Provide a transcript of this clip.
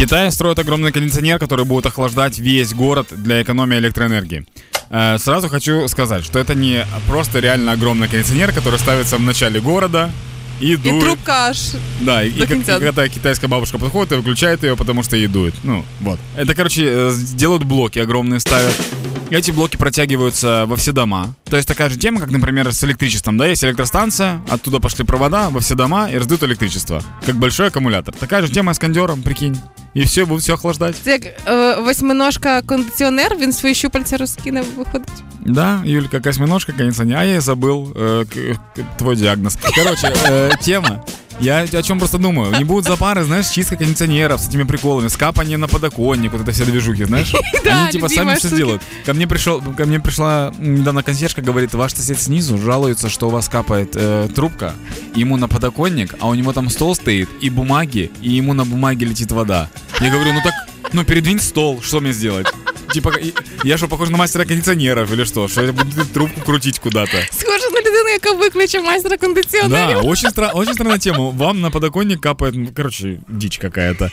Китай строит огромный кондиционер, который будет охлаждать весь город для экономии электроэнергии. Э, Сразу хочу сказать, что это не просто реально огромный кондиционер, который ставится в начале города и дует. трубка аж. Да, и, как- и когда китайская бабушка подходит и выключает ее, потому что ей дует. Ну, вот. Это, короче, э, делают блоки огромные, ставят. Эти блоки протягиваются во все дома. То есть такая же тема, как, например, с электричеством. Да, есть электростанция, оттуда пошли провода во все дома и раздают электричество. Как большой аккумулятор. Такая же тема с кондером, прикинь И все, будут все охлаждать. Це як е, восьминожка кондиціонер, він свої щупальця розкине, виходить. Да, Юлька, косьминожка, кондиционер. А я забыл э, к- к- твой диагноз. Короче, э, тема. Я о чем просто думаю. Не будут запары, знаешь, чистка кондиционеров с этими приколами, скапание на подоконник, вот это все движухи, знаешь? Они типа сами все сделают. Ко мне пришел, ко мне пришла недавно консьержка, говорит, ваш сосед снизу жалуется, что у вас капает э, трубка, ему на подоконник, а у него там стол стоит и бумаги, и ему на бумаге летит вода. Я говорю, ну так, ну передвинь стол, что мне сделать? Типа, я что, похож на мастера кондиционеров или что? Что я буду трубку крутить куда-то? Схоже на людину, яка викличе майстра Да, кондиціонерів. очень, стра- очень странная тема. Вам на подоконник капает, короче, дичь какая-то.